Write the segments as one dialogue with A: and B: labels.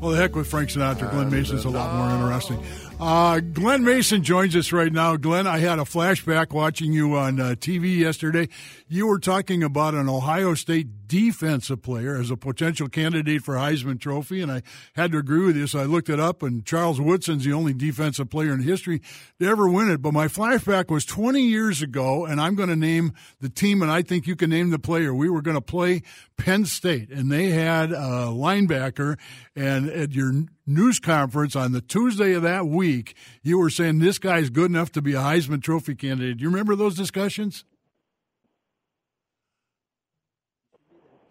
A: Well, the heck with Frank Sinatra. Glen Mason's a lot more interesting. Uh, Glen Mason joins us right now. Glen, I had a flashback watching you on uh, TV yesterday. You were talking about an Ohio State defensive player as a potential candidate for Heisman Trophy, and I had to agree with you. I looked it up, and Charles Woodson's the only defensive player in history to ever win it. But my flashback was 20 years ago, and I'm going to name the team, and I think you can name the player. We were going to play Penn State, and they had a linebacker, and at your news conference on the Tuesday of that week, you were saying this guy's good enough to be a Heisman Trophy candidate. Do you remember those discussions?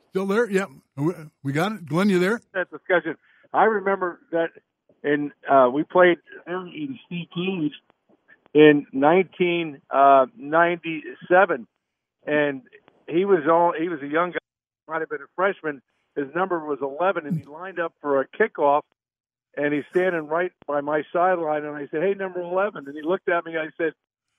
A: Still there? Yep. We got it. Glen, you there?
B: That discussion. I remember that, and uh, we played in Steve in 1997, uh, and he was all he was a young guy, might have been a freshman. His number was 11, and he lined up for a kickoff and he's standing right by my sideline. And I said, "Hey, number 11," and he looked at me. I said,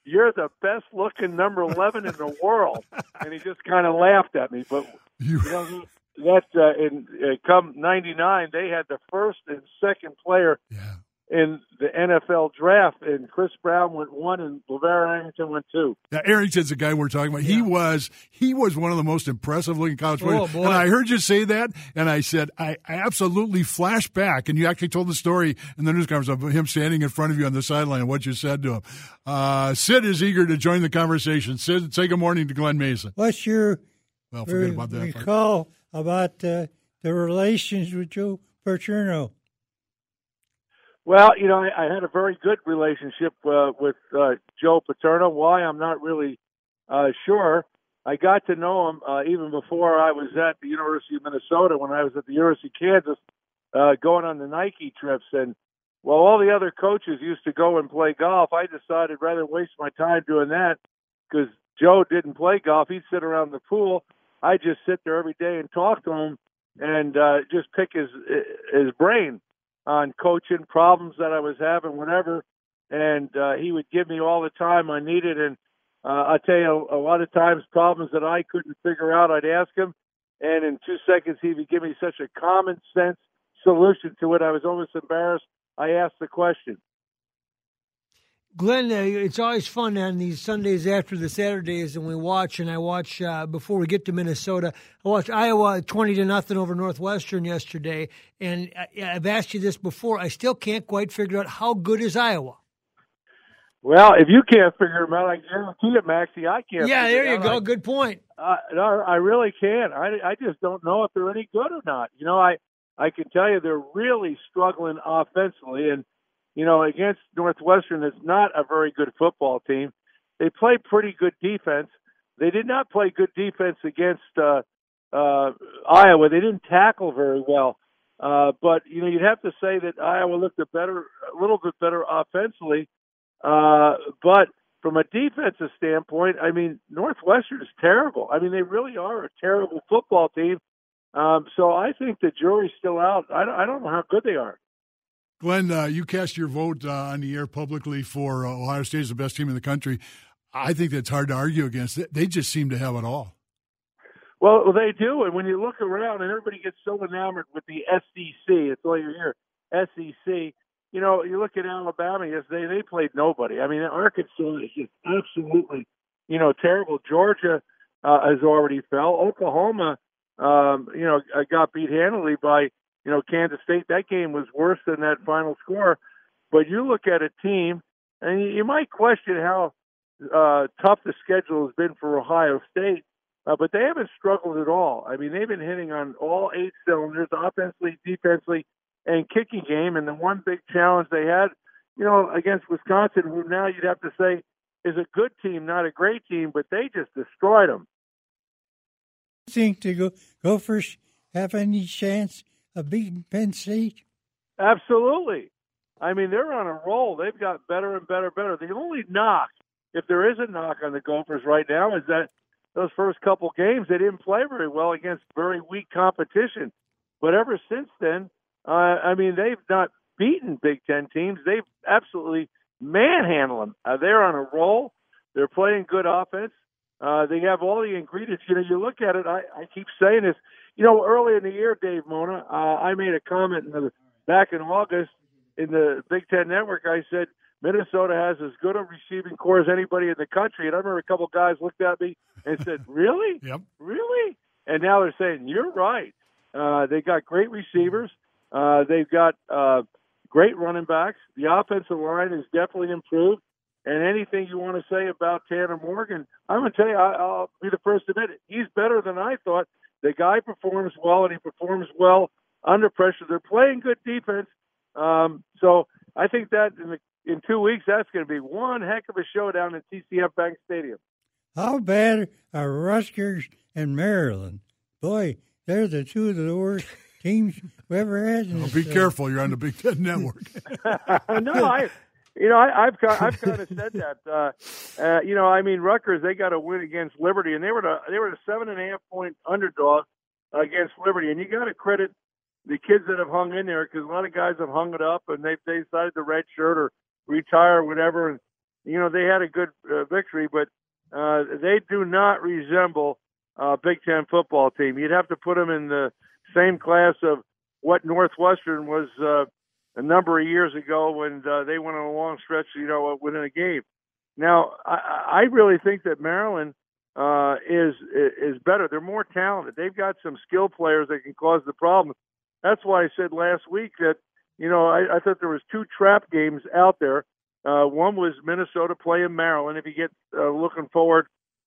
B: "You're the best looking number 11 in the world," and he just kind of laughed at me. But you know, that uh, in uh, come '99, they had the first and second player
A: yeah
B: in the NFL draft, and Chris Brown went one, and LaVar Arrington went two.
A: Now, Arrington's the guy we're talking about. Yeah. He was he was one of the most impressive looking college players. Oh, and I heard you say that, and I said I, I absolutely flash back, and you actually told the story in the news conference of him standing in front of you on the sideline and what you said to him. Uh, Sid is eager to join the conversation. Sid, say good morning to Glen Mason.
C: What's your
A: well, forget about that.
C: Recall about uh, the relations with Joe Paterno.
B: Well, you know, I, I had a very good relationship uh, with uh, Joe Paterno. Why? I'm not really uh, sure. I got to know him uh, even before I was at the University of Minnesota when I was at the University of Kansas uh, going on the Nike trips. And while all the other coaches used to go and play golf, I decided rather waste my time doing that because Joe didn't play golf. He'd sit around the pool. I just sit there every day and talk to him and uh, just pick his his brain on coaching problems that I was having, whatever. And uh, he would give me all the time I needed. And uh, I tell you, a, lot of times problems that I couldn't figure out, I'd ask him, and in two seconds he would give me such a common sense solution to it. I was almost embarrassed. I asked the question.
D: Glen, uh, it's always fun on these Sundays after the Saturdays, and we watch. And I watch uh, before we get to Minnesota. I watched Iowa twenty to nothing over Northwestern yesterday, and I, I've asked you this before. I still can't quite figure out how good is Iowa.
B: Well, if you can't figure them out, I guarantee it, Maxie. I can't.
D: Yeah, there you go.
B: I,
D: good point.
B: Uh, no, I really can. I, I just don't know if they're any good or not. You know, I I can tell you they're really struggling offensively, and you know, against Northwestern, it's not a very good football team. They play pretty good defense. They did not play good defense against uh, uh, Iowa. They didn't tackle very well. Uh, but you know, you'd have to say that Iowa looked a better, a little bit better offensively. Uh, but from a defensive standpoint, I mean, Northwestern is terrible. I mean, they really are a terrible football team. Um, so I think the jury's still out. I don't, I don't know how good they are.
A: Glen, uh, you cast your vote uh, on the air publicly for uh, Ohio State as the best team in the country. I think that's hard to argue against. They just seem to have it all.
B: Well, they do, and when you look around, and everybody gets so enamored with the SEC, it's all you hear. SEC. You know, you look at Alabama. Yes, they they played nobody. I mean, Arkansas is just absolutely, you know, terrible. Georgia uh, has already fell. Oklahoma, um, you know, got beat handily by you know, Kansas State, that game was worse than that final score. But you look at a team, and you might question how uh, tough the schedule has been for Ohio State, uh, but they haven't struggled at all. I mean, they've been hitting on all eight cylinders, offensively, defensively, and kicking game. And the one big challenge they had, you know, against Wisconsin, who now you'd have to say is a good team, not a great team, but they just destroyed them.
C: think the Go- Gophers have any chance of beating Penn State?
B: Absolutely. I mean, they're on a roll. They've got better and better, better. The only knock, if there is a knock on the Gophers right now, is that those first couple games they didn't play very well against very weak competition. But ever since then, uh, I mean, they've not beaten Big Ten teams. They've absolutely manhandled them. Uh, they're on a roll. They're playing good offense. Uh, they have all the ingredients. You know, you look at it. I, I keep saying this. You know, early in the year, Dave Mona, uh, I made a comment in the, back in August in the Big Ten Network. I said Minnesota has as good a receiving corps as anybody in the country. And I remember a couple of guys looked at me and said, "Really?
A: Yep.
B: Really?" And now they're saying, "You're right." Uh, they got great receivers. Uh, they've got uh, great running backs. The offensive line is definitely improved. And anything you want to say about Tanner Morgan, I'm going to tell you, I, I'll be the first to admit it. He's better than I thought. The guy performs well, and he performs well under pressure. They're playing good defense. Um, so I think that in, the, in two weeks, that's going to be one heck of a showdown at TCF Bank Stadium.
C: How bad are Rutgers and Maryland? Boy, they're the two of the worst teams we ever had. in
A: Well,
C: this,
A: be
C: uh,
A: careful. You're on the Big Ten Network.
B: no, I, you know, I, I've ki- I've kind of said that. Uh, uh, you know, I mean, Rutgers they got to win against Liberty, and they were the, they were a seven and a half point underdog against Liberty, and you got to credit the kids that have hung in there because a lot of guys have hung it up and they they decided to red shirt or retire or whatever, and you know they had a good uh, victory, but uh, they do not resemble a Big Ten football team. You'd have to put them in the same class of what Northwestern was. Uh, a number of years ago when uh, they went on a long stretch, you know, within a game. Now, I, I really think that Maryland uh, is is better. They're more talented. They've got some skill players that can cause the problem. That's why I said last week that you know I, I thought there was two trap games out there. Uh, one was Minnesota playing Maryland. If you get uh, looking forward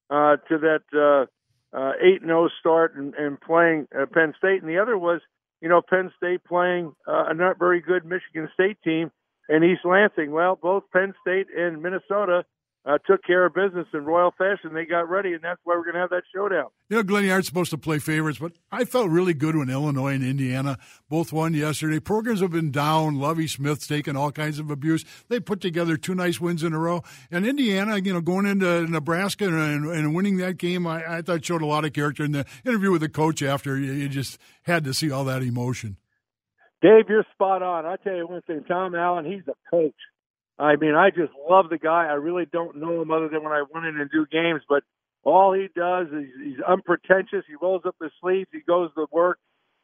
B: uh, to that uh, uh, eight and zero start and, and playing uh, Penn State, and the other was you know, Penn State playing uh, a not very good Michigan State team in East Lansing. Well, both Penn State and Minnesota uh, took care of business in royal fashion. They got ready, and that's why we're going to have that showdown.
A: You know, Glen, you aren't supposed to play favorites, but I felt really good when Illinois and Indiana both won yesterday. Programs have been down. Lovie Smith's taken all kinds of abuse. They put together two nice wins in a row. And Indiana, you know, going into Nebraska and, and winning that game, I, I thought showed a lot of character. In the interview with the coach after, you, you just had to see all that emotion.
B: Dave, you're spot on. I tell you one thing, Tom Allen, he's a coach. I mean, I just love the guy. I really don't know him other than when I went in and do games, but all he does is he's unpretentious. He rolls up his sleeves, he goes to work,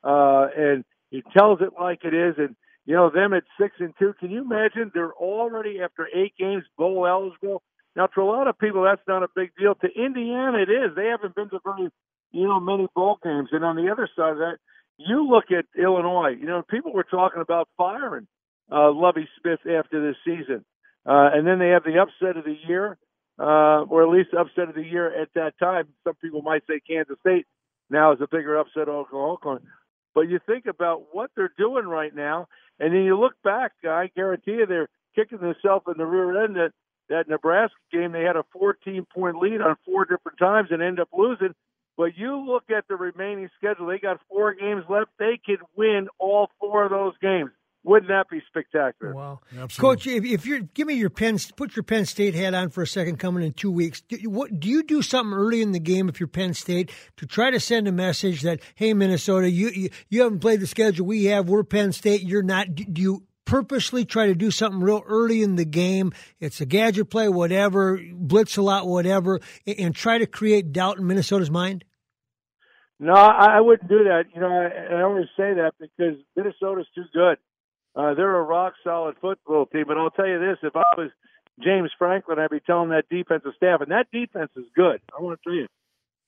B: uh, and he tells it like it is. And you know, them at six and two. Can you imagine? They're already after eight games bowl eligible. Now, to a lot of people, that's not a big deal. To Indiana, it is. They haven't been to very, you know, many bowl games. And on the other side of that, you look at Illinois. You know, people were talking about firing uh, Lovie Smith after this season. Uh, and then they have the upset of the year, uh, or at least upset of the year at that time. Some people might say Kansas State now is a bigger upset over Oklahoma. But you think about what they're doing right now, and then you look back, I guarantee you they're kicking themselves in the rear end that that Nebraska game they had a 14 point lead on four different times and end up losing. But you look at the remaining schedule, they got four games left. They could win all four of those games. Wouldn't that be spectacular?
D: Wow,
A: Absolutely.
D: Coach, if, if you're give me your Penn, put your Penn State hat on for a second. Coming in two weeks, do, you- what do you do something early in the game if you're Penn State to try to send a message that hey Minnesota, you you, you haven't played the schedule we have. We're Penn State. You're not. Do, do you purposely try to do something real early in the game? It's a gadget play, whatever, blitz a lot, whatever, and, and try to create doubt in Minnesota's mind.
B: No, I, I wouldn't do that. You know, I, I always say that because Minnesota's too good. Uh, they're a rock solid football team. But I'll tell you this: if I was James Franklin, I'd be telling that defensive staff, and that defense is good. I want to tell you.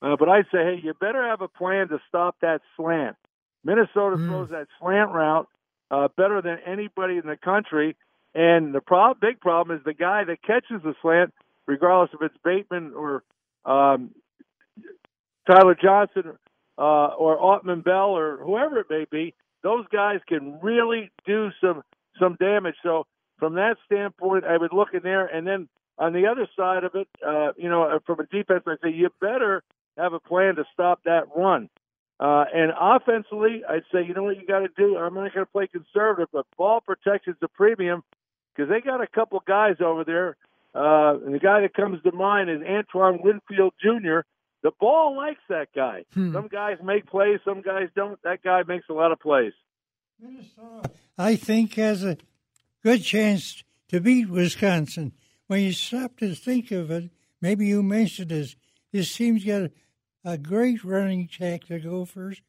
B: Uh, but I'd say, hey, you better have a plan to stop that slant. Minnesota
D: Mm.
B: throws that slant route uh, better than anybody in the country. And the prob- big problem is the guy that catches the slant, regardless if it's Bateman or um, Tyler Johnson uh, or Autman-Bell or whoever it may be, those guys can really do some some damage. So from that standpoint, I would look in there, and then on the other side of it, uh, you know, from a defense, I say you better have a plan to stop that run. Uh, and offensively, I'd say, you know what you got to do? I'm not going to play conservative, but ball protection's a premium because they got a couple guys over there. Uh, and the guy that comes to mind is Antoine Winfield Jr. The ball likes that guy.
D: Hmm.
B: Some guys make plays, some guys don't. That guy makes a lot of plays.
C: Minnesota, I think, has a good chance to beat Wisconsin. When you stop to think of it, maybe you mentioned this. This team's got a, a great running attack to go first.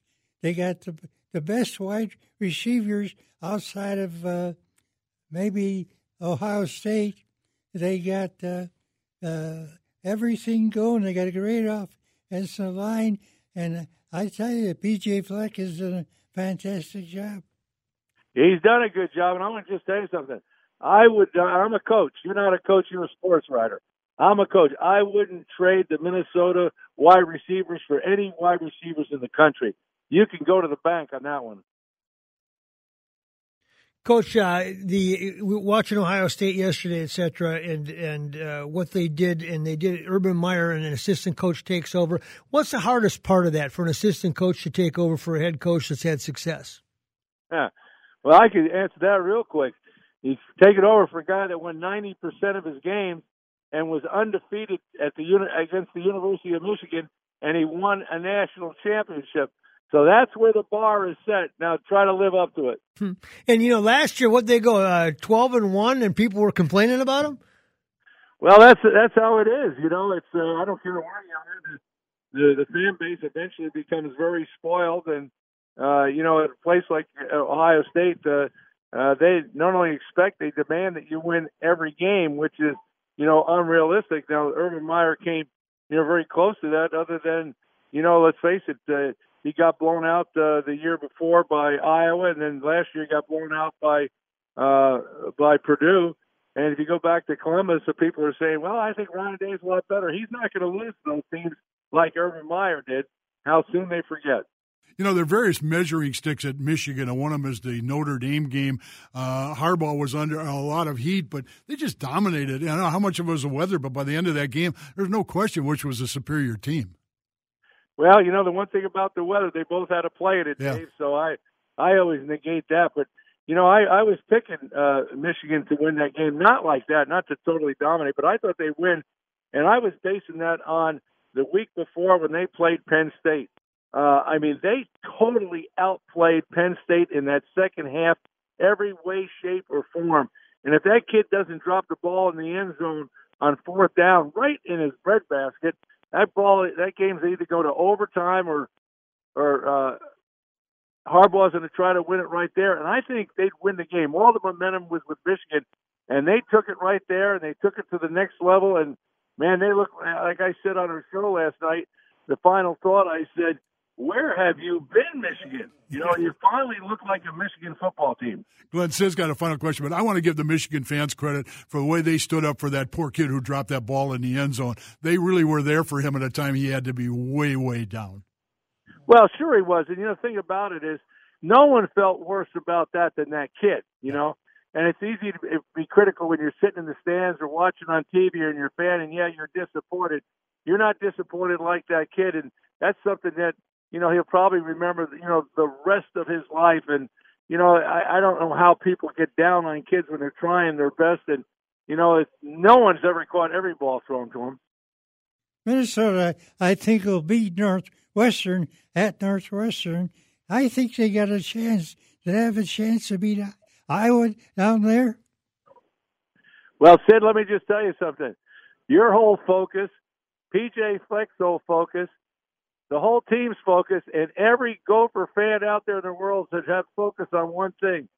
C: They got the the best wide receivers outside of uh, maybe Ohio State. They got uh, uh, everything going. They got a great offensive line, and I tell you, PJ Fleck has done a fantastic job.
B: He's done a good job, and I want to just tell you something. I would. Uh, I'm a coach. You're not a coach. You're a sports writer. I'm a coach. I wouldn't trade the Minnesota wide receivers for any wide receivers in the country. You can go to the bank on that one.
D: Coach, uh, the watching Ohio State yesterday, et cetera, and and uh, what they did, and they did. Urban Meyer and an assistant coach takes over. What's the hardest part of that for an assistant coach to take over for a head coach that's had success?
B: Yeah. Well, I could answer that real quick. He's taken over for a guy that won 90% of his games and was undefeated at the against the University of Michigan, and he won a national championship. So that's where the bar is set. Now try to live up to it.
D: Hmm. And you know, last year, what they go uh, twelve and one, and people were complaining about them.
B: Well, that's that's how it is. You know, it's uh, I don't care where you are. The, the the fan base eventually becomes very spoiled, and uh, you know, at a place like Ohio State, uh, uh, they not only expect, they demand that you win every game, which is you know unrealistic. Now, Urban Meyer came you know very close to that. Other than you know, let's face it. Uh, he got blown out uh, the year before by Iowa, and then last year he got blown out by uh, by Purdue. And if you go back to Columbus, the people are saying, "Well, I think Ryan Day's a lot better. He's not going to lose those teams like Urban Meyer did." How soon they forget.
A: You know, there are various measuring sticks at Michigan, and one of them is the Notre Dame game. Uh, Harbaugh was under a lot of heat, but they just dominated. I don't know how much of it was the weather, but by the end of that game, there's no question which was the superior team.
B: Well, you know, the one thing about the weather, they both had to play it,
A: Yeah.
B: Dave. So I, I always negate that. But you know, I, I was picking uh, Michigan to win that game, not like that, not to totally dominate, but I thought they'd win, and I was basing that on the week before when they played Penn State. Uh, I mean, they totally outplayed Penn State in that second half, every way, shape, or form. And if that kid doesn't drop the ball in the end zone on fourth down, right in his breadbasket, that ball, that game's either go to overtime or, or uh, Harbaugh's going to try to win it right there. And I think they'd win the game. All the momentum was with Michigan, and they took it right there, and they took it to the next level. And man, they look like I said on our show last night. The final thought I said, "Where have you been, Michigan? You know, you finally look like a Michigan football team."
A: Glen Sid's got a final question, but I want to give the Michigan fans credit for the way they stood up for that poor kid who dropped that ball in the end zone. They really were there for him at a time he had to be way, way down.
B: Well, sure he was, and you know, the thing about it is, no one felt worse about that than that kid. You know, and it's easy to be critical when you're sitting in the stands or watching on TV and you're a fan, and yeah, you're disappointed. You're not disappointed like that kid, and that's something that you know he'll probably remember. You know, the rest of his life, and you know, I, I don't know how people get down on kids when they're trying their best, and you know, it's, no one's ever caught every ball thrown to them.
C: Minnesota, I think, will beat Northwestern at Northwestern. I think they got a chance. They have a chance to beat Iowa down there.
B: Well, Sid, let me just tell you something. Your whole focus, PJ Fleck's whole focus, the whole team's focus, and every Gopher fan out there in the world should have focus on one thing: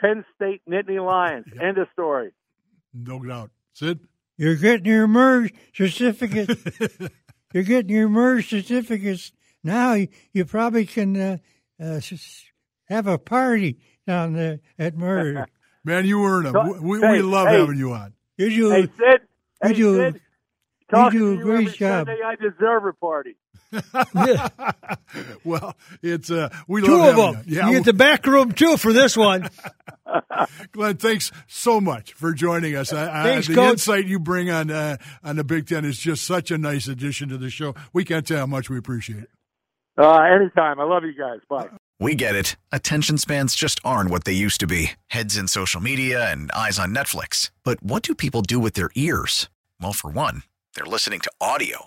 B: Penn State Nittany Lions. End of story.
A: No doubt. Sid?
C: You're getting your MERS certificate. You're getting your MERS certificates now. You, you probably can uh, uh, have a party down there at MERS.
A: Man, you earn them.
B: So-
A: We, we,
B: hey,
A: we love
B: hey.
A: having you on.
C: You do.
B: Hey, Sid.
C: You
B: Hey,
C: do-
B: Sid. Talking
C: do a great job.
B: Sunday, I deserve a party.
A: well, it's uh, we
D: Two
A: love
D: of them.
A: you. Yeah,
D: you get the back room too for this one.
A: Glen, thanks so much for joining us. I,
D: thanks,
A: the
D: Coach.
A: insight you bring on uh, on the Big Ten is just such a nice addition to the show. We can't tell how much we appreciate it.
B: Uh, anytime. I love you guys. Bye.
E: We get it. Attention spans just aren't what they used to be heads in social media and eyes on Netflix. But what do people do with their ears? Well, for one, they're listening to audio.